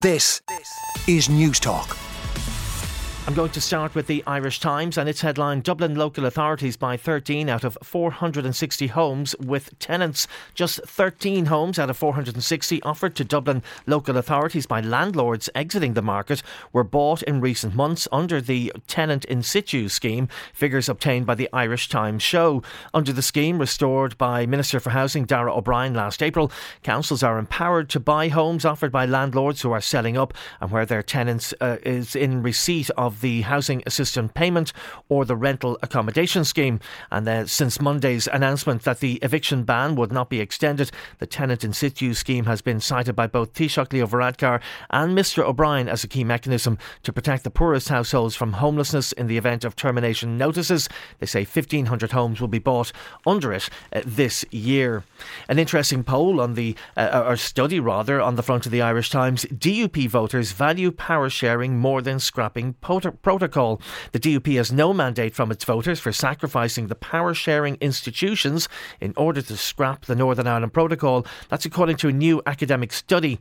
This is Newstalk. I'm going to start with the Irish Times and its headline Dublin local authorities buy 13 out of 460 homes with tenants. Just 13 homes out of 460 offered to Dublin local authorities by landlords exiting the market were bought in recent months under the tenant in situ scheme, figures obtained by the Irish Times show. Under the scheme restored by Minister for Housing Darragh O'Brien last April, councils are empowered to buy homes offered by landlords who are selling up and where their tenants uh, is in receipt of the housing assistance payment or the rental accommodation scheme. And since Monday's announcement that the eviction ban would not be extended, the tenant in situ scheme has been cited by both Taoiseach Leo Varadkar and Mr O'Brien as a key mechanism to protect the poorest households from homelessness in the event of termination notices. They say 1,500 homes will be bought under it uh, this year. An interesting poll on the, uh, or study rather, on the front of the Irish Times DUP voters value power sharing more than scrapping protocol. The DUP has no mandate from its voters for sacrificing the power sharing institutions in order to scrap the Northern Ireland Protocol. That's according to a new academic study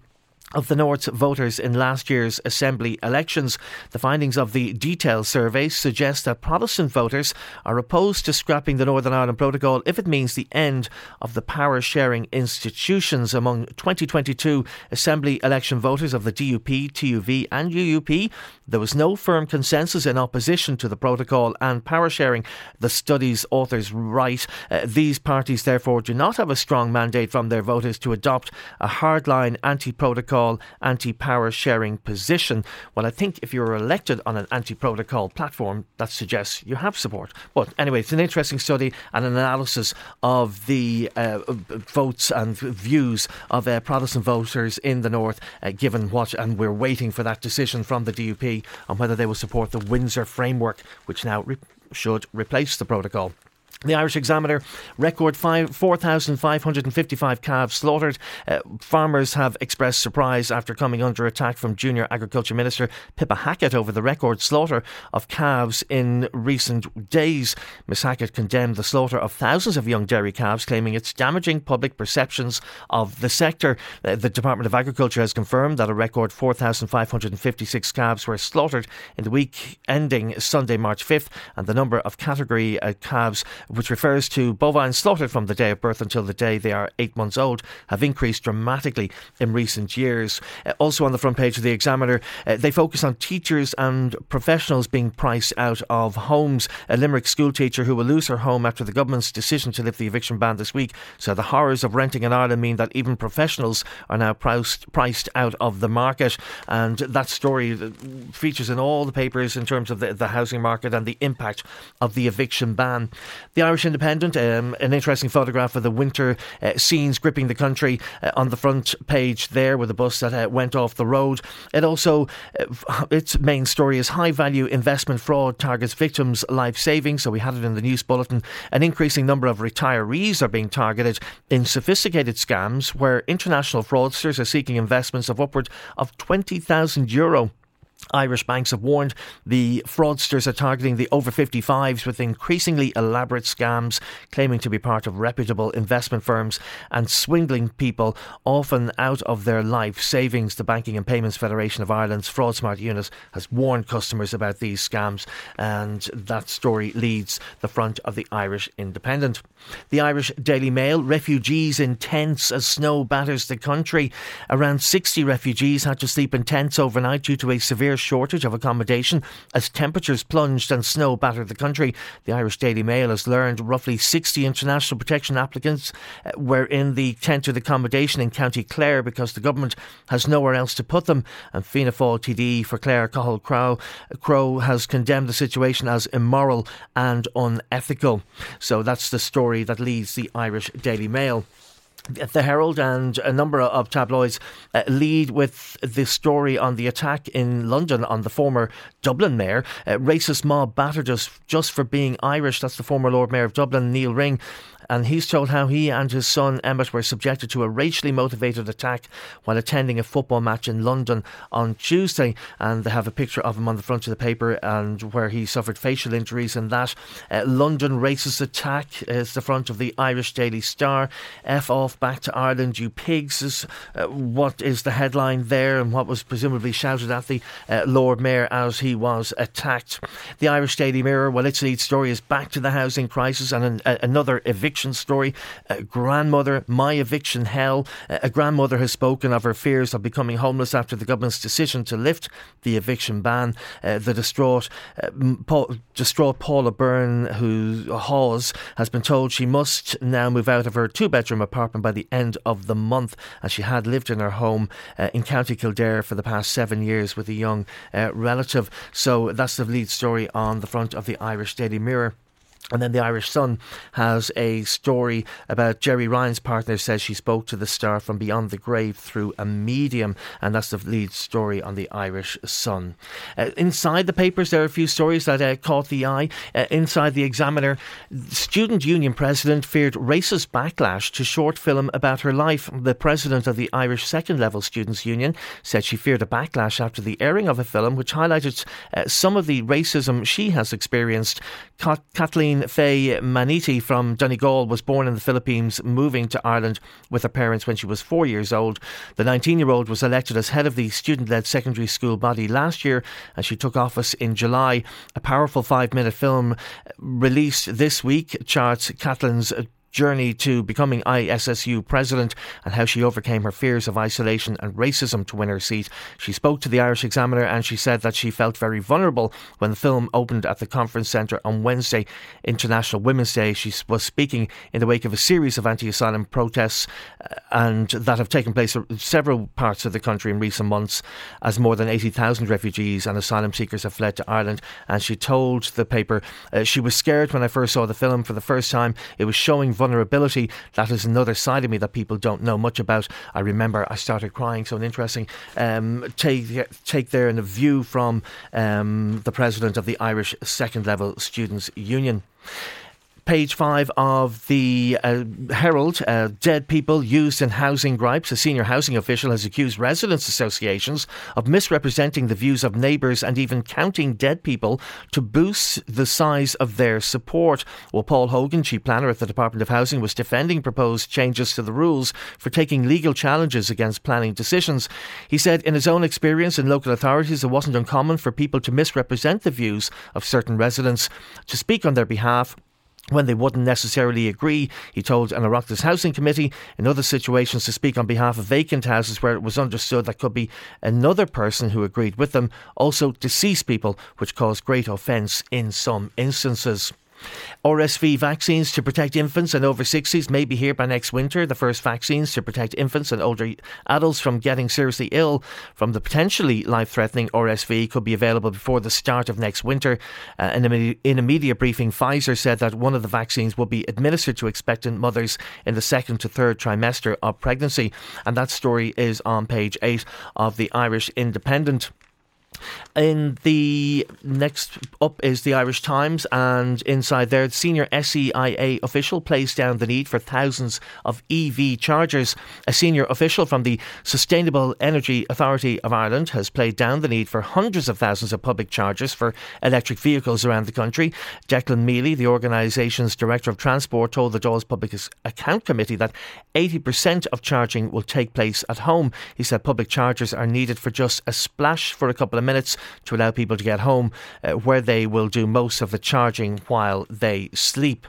of the North's voters in last year's Assembly elections. The findings of the detail survey suggest that Protestant voters are opposed to scrapping the Northern Ireland Protocol if it means the end of the power sharing institutions. Among 2022 Assembly election voters of the DUP, TUV, and UUP, there was no firm consensus in opposition to the protocol and power sharing. The study's authors write uh, these parties, therefore, do not have a strong mandate from their voters to adopt a hardline anti protocol protocol, anti power sharing position. Well, I think if you're elected on an anti protocol platform, that suggests you have support. But anyway, it's an interesting study and an analysis of the uh, votes and views of uh, Protestant voters in the North, uh, given what, and we're waiting for that decision from the DUP on whether they will support the Windsor framework, which now re- should replace the protocol. The Irish Examiner record 4,555 calves slaughtered. Uh, farmers have expressed surprise after coming under attack from Junior Agriculture Minister Pippa Hackett over the record slaughter of calves in recent days. Ms Hackett condemned the slaughter of thousands of young dairy calves, claiming it's damaging public perceptions of the sector. Uh, the Department of Agriculture has confirmed that a record 4,556 calves were slaughtered in the week ending Sunday, March 5th, and the number of category uh, calves which refers to bovines slaughtered from the day of birth until the day they are eight months old, have increased dramatically in recent years. Uh, also on the front page of the Examiner, uh, they focus on teachers and professionals being priced out of homes. A Limerick school teacher who will lose her home after the government's decision to lift the eviction ban this week. So the horrors of renting in Ireland mean that even professionals are now priced, priced out of the market. And that story uh, features in all the papers in terms of the, the housing market and the impact of the eviction ban. The Irish Independent, um, an interesting photograph of the winter uh, scenes gripping the country uh, on the front page there with a bus that uh, went off the road. It also, uh, its main story is high value investment fraud targets victims' life savings. So we had it in the news bulletin. An increasing number of retirees are being targeted in sophisticated scams where international fraudsters are seeking investments of upward of 20,000 euro. Irish banks have warned the fraudsters are targeting the over 55s with increasingly elaborate scams, claiming to be part of reputable investment firms and swindling people often out of their life savings. The Banking and Payments Federation of Ireland's Fraud Smart unit has warned customers about these scams, and that story leads the front of the Irish Independent. The Irish Daily Mail refugees in tents as snow batters the country. Around 60 refugees had to sleep in tents overnight due to a severe severe shortage of accommodation as temperatures plunged and snow battered the country. The Irish Daily Mail has learned roughly 60 international protection applicants uh, were in the tented accommodation in County Clare because the government has nowhere else to put them. And Fianna Fáil TD for Clare, Cathal Crowe, Crow has condemned the situation as immoral and unethical. So that's the story that leads the Irish Daily Mail. The Herald and a number of tabloids uh, lead with the story on the attack in London on the former Dublin mayor. Uh, racist mob battered us just for being Irish. That's the former Lord Mayor of Dublin, Nial Ring and he's told how he and his son Emmett were subjected to a racially motivated attack while attending a football match in London on Tuesday. And they have a picture of him on the front of the paper and where he suffered facial injuries and that. Uh, London racist attack is the front of the Irish Daily Star. F off back to Ireland, you pigs, is uh, what is the headline there and what was presumably shouted at the uh, Lord Mayor as he was attacked. The Irish Daily Mirror, well, its lead story is back to the housing crisis and an, another eviction story. A grandmother, my eviction hell. A grandmother has spoken of her fears of becoming homeless after the government's decision to lift the eviction ban. Uh, the distraught, uh, Paul, distraught Paula Byrne, who Hawes, has been told she must now move out of her two bedroom apartment by the end of the month, as she had lived in her home uh, in County Kildare for the past seven years with a young uh, relative. So that's the lead story on the front of the Irish Daily Mirror. And then the Irish Sun has a story about Gerry Ryan's partner says she spoke to the star from beyond the grave through a medium, and that's the lead story on the Irish Sun. Uh, inside the papers, there are a few stories that uh, caught the eye. Uh, inside the Examiner, student union president feared racist backlash to short film about her life. The president of the Irish Second Level Students Union said she feared a backlash after the airing of a film which highlighted uh, some of the racism she has experienced. Kathleen Faye Maniti from Donegal was born in the Philippines, moving to Ireland with her parents when she was four years old. The 19 year old was elected as head of the student led secondary school body last year and she took office in July. A powerful five minute film released this week charts Kathleen's journey to becoming ISSU president and how she overcame her fears of isolation and racism to win her seat. She spoke to the Irish Examiner and she said that she felt very vulnerable when the film opened at the conference centre on Wednesday, International Women's Day. She was speaking in the wake of a series of anti asylum protests uh, and that have taken place in several parts of the country in recent months as more than 80,000 refugees and asylum seekers have fled to Ireland. And she told the paper uh, she was scared when I first saw the film for the first time. It was showing vulnerability vulnerability. That is another side of me that people don't know much about. I remember I started crying. So an interesting um, take take there and a view from um, the president of the Irish Second Level Students Union. Page five of the uh, Herald, uh, dead people used in housing gripes. A senior housing official has accused residents' associations of misrepresenting the views of neighbours and even counting dead people to boost the size of their support. Well, Paul Hogan, chief planner at the Department of Housing, was defending proposed changes to the rules for taking legal challenges against planning decisions. He said, in his own experience in local authorities, it wasn't uncommon for people to misrepresent the views of certain residents. To speak on their behalf, when they wouldn't necessarily agree. He told an Oireachtas Housing Committee in other situations to speak on behalf of vacant houses where it was understood that could be another person who agreed with them, also deceased people, which caused great offence in some instances. RSV vaccines to protect infants and over 60s may be here by next winter. The first vaccines to protect infants and older adults from getting seriously ill from the potentially life threatening RSV could be available before the start of next winter. Uh, in, a, in a media briefing, Pfizer said that one of the vaccines will be administered to expectant mothers in the second to third trimester of pregnancy. And that story is on page 8 of the Irish Independent. In the next up is the Irish Times, and inside there, the senior SEAI official plays down the need for thousands of EV chargers. A senior official from the Sustainable Energy Authority of Ireland has played down the need for hundreds of thousands of public chargers for electric vehicles around the country. Declan Meally, the organisation's Director of Transport, told the Dáil's Public Account Committee that 80% of charging will take place at home. He said public chargers are needed for just a splash for a couple of minutes to allow people to get home, uh, where they will do most of the charging while they sleep.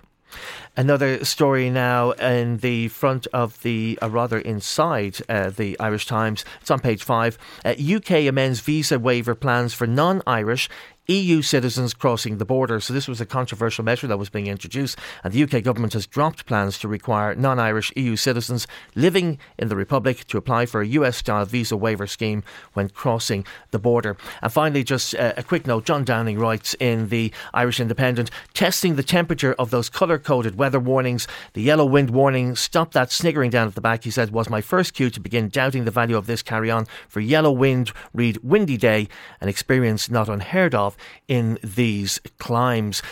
Another story now in the front of the, uh, rather inside uh, the Irish Times. It's on page five. Uh, UK amends visa waiver plans for non Irish EU citizens crossing the border. So this was a controversial measure that was being introduced, and the UK government has dropped plans to require non-Irish EU citizens living in the Republic to apply for a US-style visa waiver scheme when crossing the border. And finally, just uh, a quick note: John Downing writes in the Irish Independent, testing the temperature of those colour-coded weather warnings. The yellow wind warning, stop that sniggering down at the back. He said was my first cue to begin doubting the value of this carry-on. For yellow wind, read windy day, an experience not unheard of in these climes.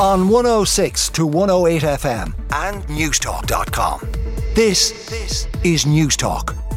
On 106 to 108 FM and Newstalk.com. This, this is Newstalk.